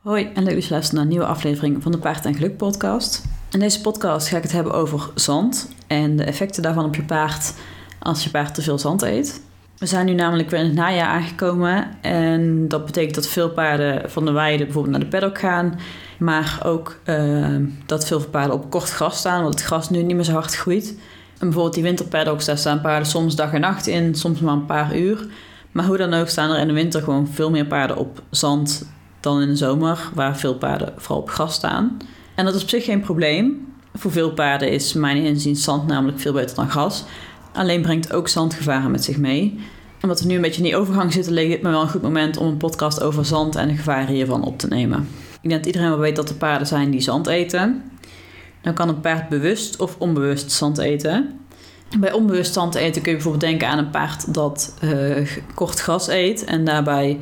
Hoi en leuk dat je luistert naar een nieuwe aflevering van de Paard en Geluk podcast. In deze podcast ga ik het hebben over zand en de effecten daarvan op je paard als je paard te veel zand eet. We zijn nu namelijk weer in het najaar aangekomen en dat betekent dat veel paarden van de weide bijvoorbeeld naar de paddock gaan. Maar ook uh, dat veel paarden op kort gras staan, want het gras nu niet meer zo hard groeit. En bijvoorbeeld die winterpaddocks, daar staan paarden soms dag en nacht in, soms maar een paar uur. Maar hoe dan ook staan er in de winter gewoon veel meer paarden op zand dan in de zomer, waar veel paarden vooral op gras staan. En dat is op zich geen probleem. Voor veel paarden is mijn inziens zand namelijk veel beter dan gras. Alleen brengt ook zandgevaren met zich mee. Omdat we nu een beetje in die overgang zitten, leek het me wel een goed moment om een podcast over zand en de gevaren hiervan op te nemen. Ik denk dat iedereen wel weet dat er paarden zijn die zand eten. Dan kan een paard bewust of onbewust zand eten. Bij onbewust zand eten kun je bijvoorbeeld denken aan een paard dat uh, kort gras eet en daarbij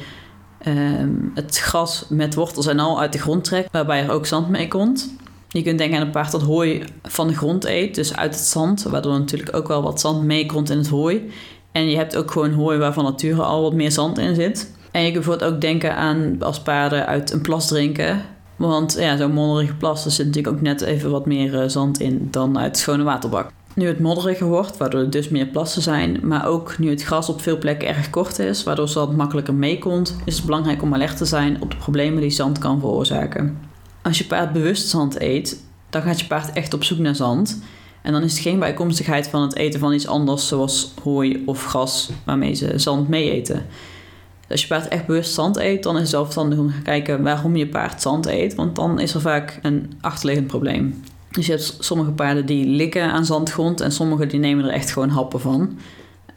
uh, het gras met wortels en al uit de grond trekt, waarbij er ook zand mee komt. Je kunt denken aan een paard dat hooi van de grond eet, dus uit het zand, waardoor natuurlijk ook wel wat zand meekomt in het hooi. En je hebt ook gewoon hooi waar van nature al wat meer zand in zit. En je kunt bijvoorbeeld ook denken aan als paarden uit een plas drinken. Want ja, zo'n modderige plas, er zit natuurlijk ook net even wat meer uh, zand in dan uit schone waterbak. Nu het modderiger wordt, waardoor er dus meer plassen zijn, maar ook nu het gras op veel plekken erg kort is, waardoor zand makkelijker meekomt, is het belangrijk om alert te zijn op de problemen die zand kan veroorzaken. Als je paard bewust zand eet, dan gaat je paard echt op zoek naar zand. En dan is het geen bijkomstigheid van het eten van iets anders, zoals hooi of gras, waarmee ze zand mee eten. Als je paard echt bewust zand eet, dan is het zelfstandig om te kijken waarom je paard zand eet, want dan is er vaak een achterliggend probleem. Dus je hebt sommige paarden die likken aan zandgrond en sommige die nemen er echt gewoon happen van.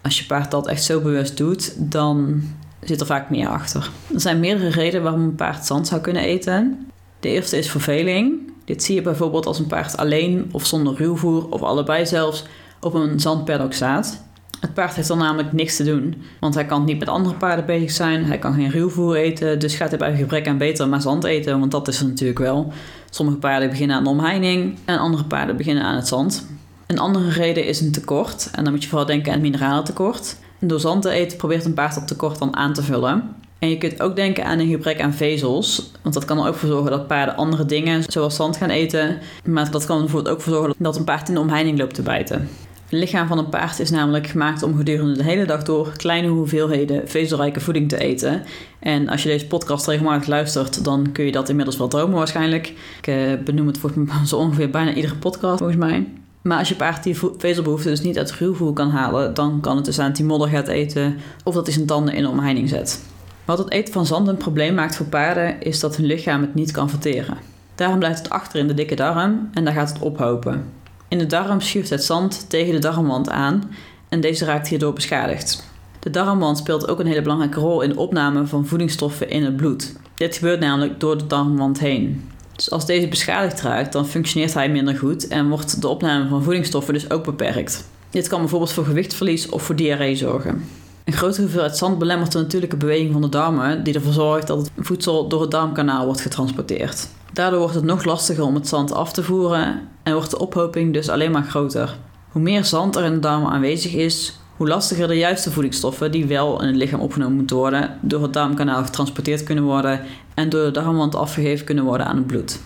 Als je paard dat echt zo bewust doet, dan zit er vaak meer achter. Er zijn meerdere redenen waarom een paard zand zou kunnen eten. De eerste is verveling. Dit zie je bijvoorbeeld als een paard alleen of zonder ruwvoer of allebei zelfs op een zandpaddock staat. Het paard heeft dan namelijk niks te doen, want hij kan niet met andere paarden bezig zijn, hij kan geen ruwvoer eten, dus gaat hij bij gebrek aan beter maar zand eten, want dat is er natuurlijk wel. Sommige paarden beginnen aan de omheining en andere paarden beginnen aan het zand. Een andere reden is een tekort, en dan moet je vooral denken aan mineralentekort. Door zand te eten probeert een paard dat tekort dan aan te vullen. En je kunt ook denken aan een gebrek aan vezels. Want dat kan er ook voor zorgen dat paarden andere dingen, zoals zand, gaan eten. Maar dat kan er bijvoorbeeld ook voor zorgen dat een paard in de omheining loopt te bijten. Het lichaam van een paard is namelijk gemaakt om gedurende de hele dag door kleine hoeveelheden vezelrijke voeding te eten. En als je deze podcast regelmatig luistert, dan kun je dat inmiddels wel dromen waarschijnlijk. Ik uh, benoem het voor zo ongeveer bijna iedere podcast volgens mij. Maar als je paard die vezelbehoefte dus niet uit ruwvoer kan halen, dan kan het dus aan hij modder gaat eten of dat hij zijn tanden in omheining zet. Wat het eten van zand een probleem maakt voor paarden, is dat hun lichaam het niet kan verteren. Daarom blijft het achter in de dikke darm en daar gaat het ophopen. In de darm schuift het zand tegen de darmwand aan en deze raakt hierdoor beschadigd. De darmwand speelt ook een hele belangrijke rol in de opname van voedingsstoffen in het bloed. Dit gebeurt namelijk door de darmwand heen. Dus als deze beschadigd raakt, dan functioneert hij minder goed en wordt de opname van voedingsstoffen dus ook beperkt. Dit kan bijvoorbeeld voor gewichtverlies of voor diarree zorgen. Een grote hoeveelheid zand belemmert de natuurlijke beweging van de darmen, die ervoor zorgt dat het voedsel door het darmkanaal wordt getransporteerd. Daardoor wordt het nog lastiger om het zand af te voeren en wordt de ophoping dus alleen maar groter. Hoe meer zand er in de darmen aanwezig is, hoe lastiger de juiste voedingsstoffen die wel in het lichaam opgenomen moeten worden, door het darmkanaal getransporteerd kunnen worden en door de darmwand afgegeven kunnen worden aan het bloed.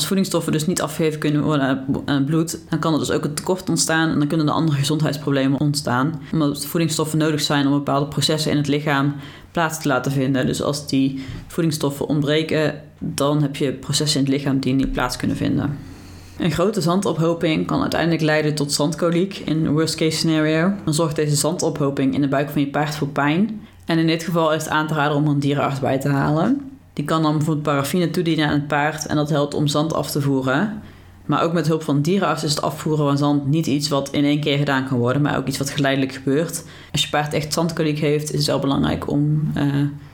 Als voedingsstoffen dus niet afgegeven kunnen worden aan bloed, dan kan er dus ook een tekort ontstaan en dan kunnen er andere gezondheidsproblemen ontstaan. Omdat voedingsstoffen nodig zijn om bepaalde processen in het lichaam plaats te laten vinden. Dus als die voedingsstoffen ontbreken, dan heb je processen in het lichaam die niet plaats kunnen vinden. Een grote zandophoping kan uiteindelijk leiden tot zandkoliek in worst case scenario. Dan zorgt deze zandophoping in de buik van je paard voor pijn. En in dit geval is het aan te raden om een dierenarts bij te halen. Die kan dan bijvoorbeeld paraffine toedienen aan het paard en dat helpt om zand af te voeren. Maar ook met hulp van dierenarts is het afvoeren van zand niet iets wat in één keer gedaan kan worden, maar ook iets wat geleidelijk gebeurt. Als je paard echt zandkoliek heeft, is het wel belangrijk om uh,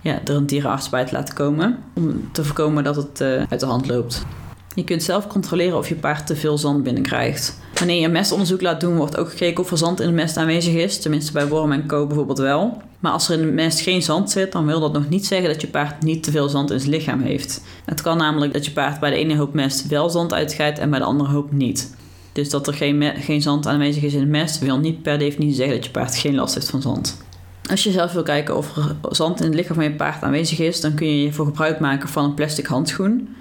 ja, er een dierenarts bij te laten komen. Om te voorkomen dat het uh, uit de hand loopt. Je kunt zelf controleren of je paard te veel zand binnenkrijgt. Wanneer je een mestonderzoek laat doen, wordt ook gekeken of er zand in de mest aanwezig is. Tenminste bij worm en co bijvoorbeeld wel. Maar als er in de mest geen zand zit, dan wil dat nog niet zeggen dat je paard niet te veel zand in zijn lichaam heeft. Het kan namelijk dat je paard bij de ene hoop mest wel zand uitscheidt en bij de andere hoop niet. Dus dat er geen, geen zand aanwezig is in de mest, wil niet per definitie zeggen dat je paard geen last heeft van zand. Als je zelf wil kijken of er zand in het lichaam van je paard aanwezig is, dan kun je je voor gebruik maken van een plastic handschoen.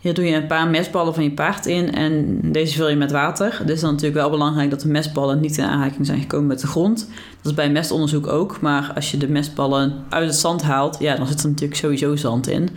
Hier doe je een paar mestballen van je paard in en deze vul je met water. Het is dan natuurlijk wel belangrijk dat de mestballen niet in aanraking zijn gekomen met de grond. Dat is bij mestonderzoek ook, maar als je de mestballen uit het zand haalt, ja, dan zit er natuurlijk sowieso zand in.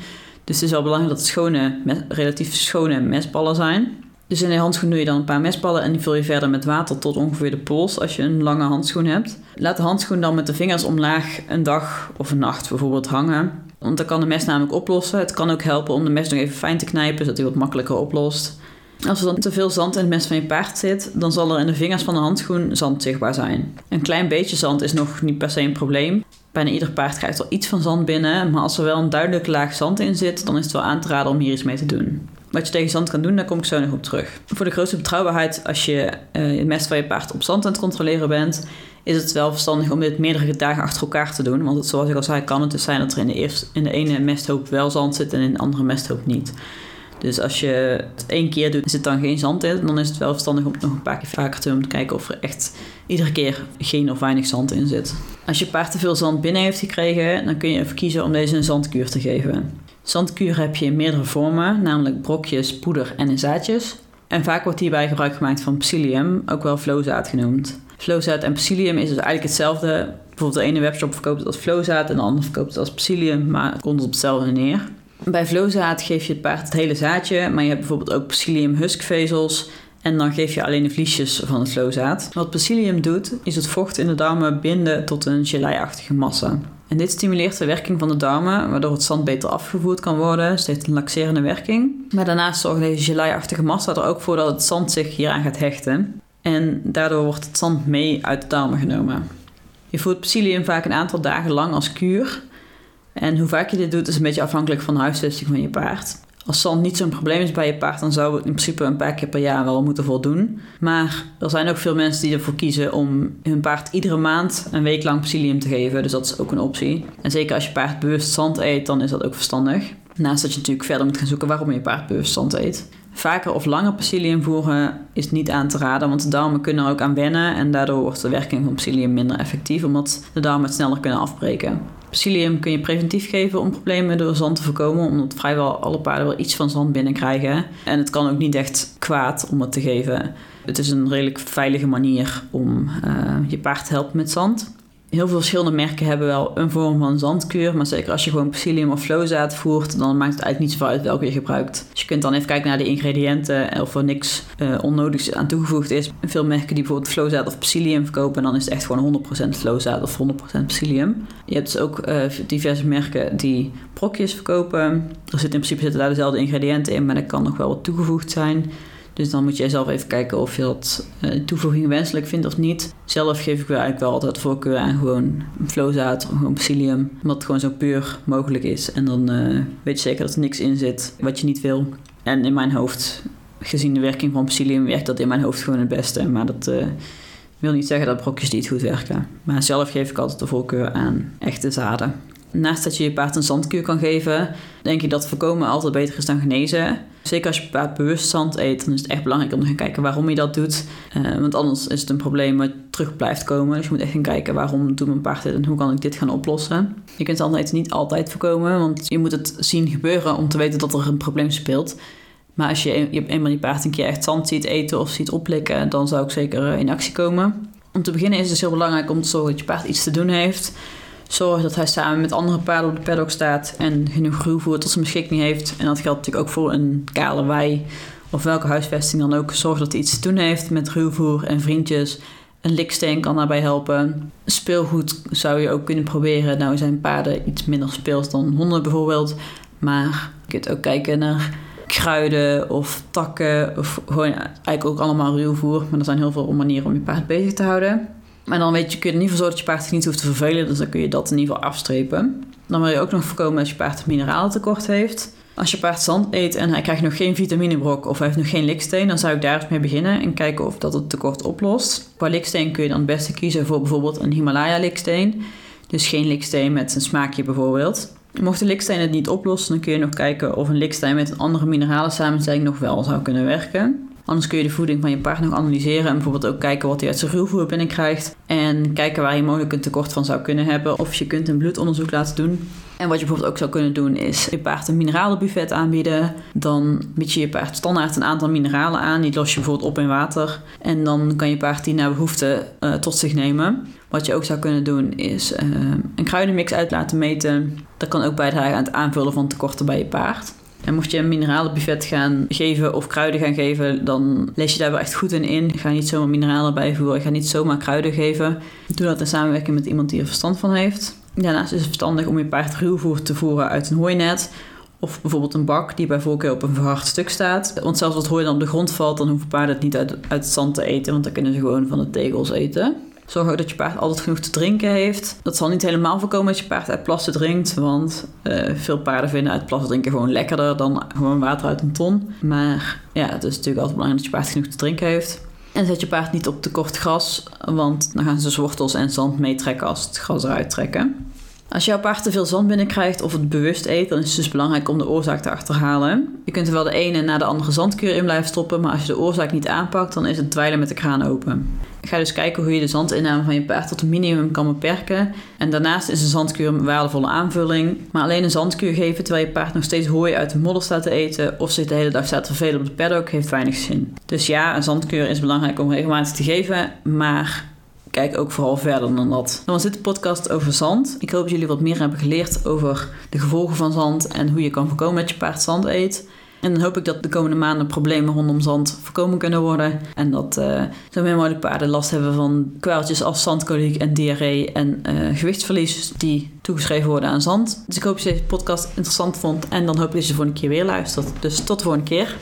Dus het is wel belangrijk dat het schone, relatief schone mestballen zijn. Dus in de handschoen doe je dan een paar mestballen en die vul je verder met water tot ongeveer de pols als je een lange handschoen hebt. Laat de handschoen dan met de vingers omlaag een dag of een nacht bijvoorbeeld hangen. Want dan kan de mes namelijk oplossen. Het kan ook helpen om de mes nog even fijn te knijpen, zodat hij wat makkelijker oplost. Als er dan te veel zand in het mes van je paard zit, dan zal er in de vingers van de handschoen zand zichtbaar zijn. Een klein beetje zand is nog niet per se een probleem. Bijna ieder paard krijgt wel iets van zand binnen, maar als er wel een duidelijke laag zand in zit, dan is het wel aan te raden om hier iets mee te doen. Wat je tegen zand kan doen, daar kom ik zo nog op terug. Voor de grootste betrouwbaarheid, als je uh, het mes van je paard op zand aan het controleren bent, is het wel verstandig om dit meerdere dagen achter elkaar te doen. Want het, zoals ik al zei, kan het dus zijn dat er in de, eerste, in de ene mesthoop wel zand zit en in de andere mesthoop niet. Dus als je het één keer doet zit dan geen zand in, dan is het wel verstandig om het nog een paar keer vaker te doen om te kijken of er echt iedere keer geen of weinig zand in zit. Als je paard te veel zand binnen heeft gekregen, dan kun je even kiezen om deze een zandkuur te geven. Zandkuur heb je in meerdere vormen, namelijk brokjes, poeder en in zaadjes. En vaak wordt hierbij gebruik gemaakt van psyllium, ook wel flowzaad genoemd. Flowzaad en psyllium is dus eigenlijk hetzelfde. Bijvoorbeeld de ene webshop verkoopt het als flowzaad en de andere verkoopt het als psyllium, maar het komt op hetzelfde neer. Bij flowzaad geef je het paard het hele zaadje, maar je hebt bijvoorbeeld ook psyllium huskvezels en dan geef je alleen de vliesjes van het flowzaad. Wat psyllium doet, is het vocht in de darmen binden tot een geleiachtige massa. En dit stimuleert de werking van de darmen, waardoor het zand beter afgevoerd kan worden. Dus het heeft een laxerende werking. Maar daarnaast zorgt deze geleiachtige massa er ook voor dat het zand zich hieraan gaat hechten. En daardoor wordt het zand mee uit de darmen genomen. Je voert psyllium vaak een aantal dagen lang als kuur. En hoe vaak je dit doet is een beetje afhankelijk van de huisvesting van je paard. Als zand niet zo'n probleem is bij je paard, dan zou het in principe een paar keer per jaar wel moeten voldoen. Maar er zijn ook veel mensen die ervoor kiezen om hun paard iedere maand een week lang psyllium te geven. Dus dat is ook een optie. En zeker als je paard bewust zand eet, dan is dat ook verstandig. Naast dat je natuurlijk verder moet gaan zoeken waarom je paard bewust zand eet. Vaker of langer psyllium voeren is niet aan te raden, want de darmen kunnen er ook aan wennen en daardoor wordt de werking van psyllium minder effectief, omdat de darmen het sneller kunnen afbreken. Psyllium kun je preventief geven om problemen door zand te voorkomen, omdat vrijwel alle paarden wel iets van zand binnenkrijgen. En het kan ook niet echt kwaad om het te geven. Het is een redelijk veilige manier om uh, je paard te helpen met zand heel veel verschillende merken hebben wel een vorm van zandkuur. Maar zeker als je gewoon psyllium of flowzaad voert, dan maakt het eigenlijk niet zoveel uit welke je gebruikt. Dus je kunt dan even kijken naar de ingrediënten of er niks uh, onnodigs aan toegevoegd is. Veel merken die bijvoorbeeld flowzaad of psyllium verkopen, dan is het echt gewoon 100% flowzaad of 100% psyllium. Je hebt dus ook uh, diverse merken die brokjes verkopen. Er zitten in principe zitten daar dezelfde ingrediënten in, maar er kan nog wel wat toegevoegd zijn. Dus dan moet jij zelf even kijken of je dat uh, toevoeging wenselijk vindt of niet. Zelf geef ik wel eigenlijk wel altijd voorkeur aan gewoon flowzaad, gewoon psyllium. Omdat het gewoon zo puur mogelijk is. En dan uh, weet je zeker dat er niks in zit wat je niet wil. En in mijn hoofd, gezien de werking van psyllium, werkt dat in mijn hoofd gewoon het beste. Maar dat uh, wil niet zeggen dat brokjes niet goed werken. Maar zelf geef ik altijd de voorkeur aan echte zaden. Naast dat je je paard een zandkuur kan geven, denk ik dat voorkomen altijd beter is dan genezen. Zeker als je paard bewust zand eet, dan is het echt belangrijk om te gaan kijken waarom je dat doet. Uh, want anders is het een probleem wat terug blijft komen. Dus je moet echt gaan kijken waarom doet mijn paard dit en hoe kan ik dit gaan oplossen. Je kunt het niet altijd voorkomen, want je moet het zien gebeuren om te weten dat er een probleem speelt. Maar als je, je eenmaal je paard een keer echt zand ziet eten of ziet oplikken, dan zou ik zeker in actie komen. Om te beginnen is het dus heel belangrijk om te zorgen dat je paard iets te doen heeft. Zorg dat hij samen met andere paarden op de paddock staat en genoeg gruwvoer tot zijn beschikking heeft. En dat geldt natuurlijk ook voor een kale wei of welke huisvesting dan ook. Zorg dat hij iets te doen heeft met ruwvoer en vriendjes. Een liksteen kan daarbij helpen. Speelgoed zou je ook kunnen proberen. Nou zijn paarden iets minder speels dan honden bijvoorbeeld. Maar je kunt ook kijken naar kruiden of takken. Of gewoon eigenlijk ook allemaal ruwvoer. Maar er zijn heel veel manieren om je paard bezig te houden. Maar dan weet je, kun je er ieder geval zorgen dat je paard zich niet hoeft te vervelen. Dus dan kun je dat in ieder geval afstrepen. Dan wil je ook nog voorkomen dat je paard een tekort heeft. Als je paard zand eet en hij krijgt nog geen vitaminebrok of hij heeft nog geen liksteen, dan zou ik daar eens mee beginnen en kijken of dat het tekort oplost. Qua liksteen kun je dan het beste kiezen voor bijvoorbeeld een Himalaya liksteen. Dus geen liksteen met een smaakje bijvoorbeeld. Mocht de liksteen het niet oplossen, dan kun je nog kijken of een liksteen met een andere mineralen samenstelling nog wel zou kunnen werken. Anders kun je de voeding van je paard nog analyseren en bijvoorbeeld ook kijken wat hij uit zijn ruwvoer binnenkrijgt. En kijken waar je mogelijk een tekort van zou kunnen hebben. Of je kunt een bloedonderzoek laten doen. En wat je bijvoorbeeld ook zou kunnen doen is je paard een mineralenbuffet aanbieden. Dan bied je je paard standaard een aantal mineralen aan. Die los je bijvoorbeeld op in water. En dan kan je paard die naar behoefte uh, tot zich nemen. Wat je ook zou kunnen doen is uh, een kruidenmix uit laten meten. Dat kan ook bijdragen aan het aanvullen van tekorten bij je paard. En mocht je een mineralenbuffet gaan geven of kruiden gaan geven, dan lees je daar wel echt goed in in. Ga niet zomaar mineralen bijvoeren, ga niet zomaar kruiden geven. Doe dat in samenwerking met iemand die er verstand van heeft. Daarnaast is het verstandig om je paard ruwvoer te voeren uit een hooinet. Of bijvoorbeeld een bak die bij voorkeur op een verhard stuk staat. Want zelfs als het hooi dan op de grond valt, dan hoeven paarden het niet uit, uit het zand te eten. Want dan kunnen ze gewoon van de tegels eten. Zorg ook dat je paard altijd genoeg te drinken heeft. Dat zal niet helemaal voorkomen dat je paard uit plassen drinkt. Want uh, veel paarden vinden uit plassen drinken gewoon lekkerder dan gewoon water uit een ton. Maar ja, het is natuurlijk altijd belangrijk dat je paard genoeg te drinken heeft. En zet je paard niet op te kort gras, want dan gaan ze dus wortels en zand meetrekken als het gras eruit trekken. Als jouw paard te veel zand binnenkrijgt of het bewust eet, dan is het dus belangrijk om de oorzaak te achterhalen. Je kunt er wel de ene na de andere zandkuur in blijven stoppen, maar als je de oorzaak niet aanpakt, dan is het dweilen met de kraan open. Ga dus kijken hoe je de zandinname van je paard tot een minimum kan beperken. En daarnaast is een zandkuur een waardevolle aanvulling. Maar alleen een zandkuur geven terwijl je paard nog steeds hooi uit de modder staat te eten of zich de hele dag staat te vervelen op de paddock heeft weinig zin. Dus ja, een zandkuur is belangrijk om regelmatig te geven, maar kijk ook vooral verder dan dat. Dan was dit de podcast over zand. Ik hoop dat jullie wat meer hebben geleerd over de gevolgen van zand en hoe je kan voorkomen dat je paard zand eet. En dan hoop ik dat de komende maanden problemen rondom zand voorkomen kunnen worden. En dat uh, zo min mogelijk paarden last hebben van kwaaltjes als zandkoliek en diarree en uh, gewichtsverlies die toegeschreven worden aan zand. Dus ik hoop dat je deze podcast interessant vond en dan hoop ik dat je de volgende keer weer luistert. Dus tot de volgende keer.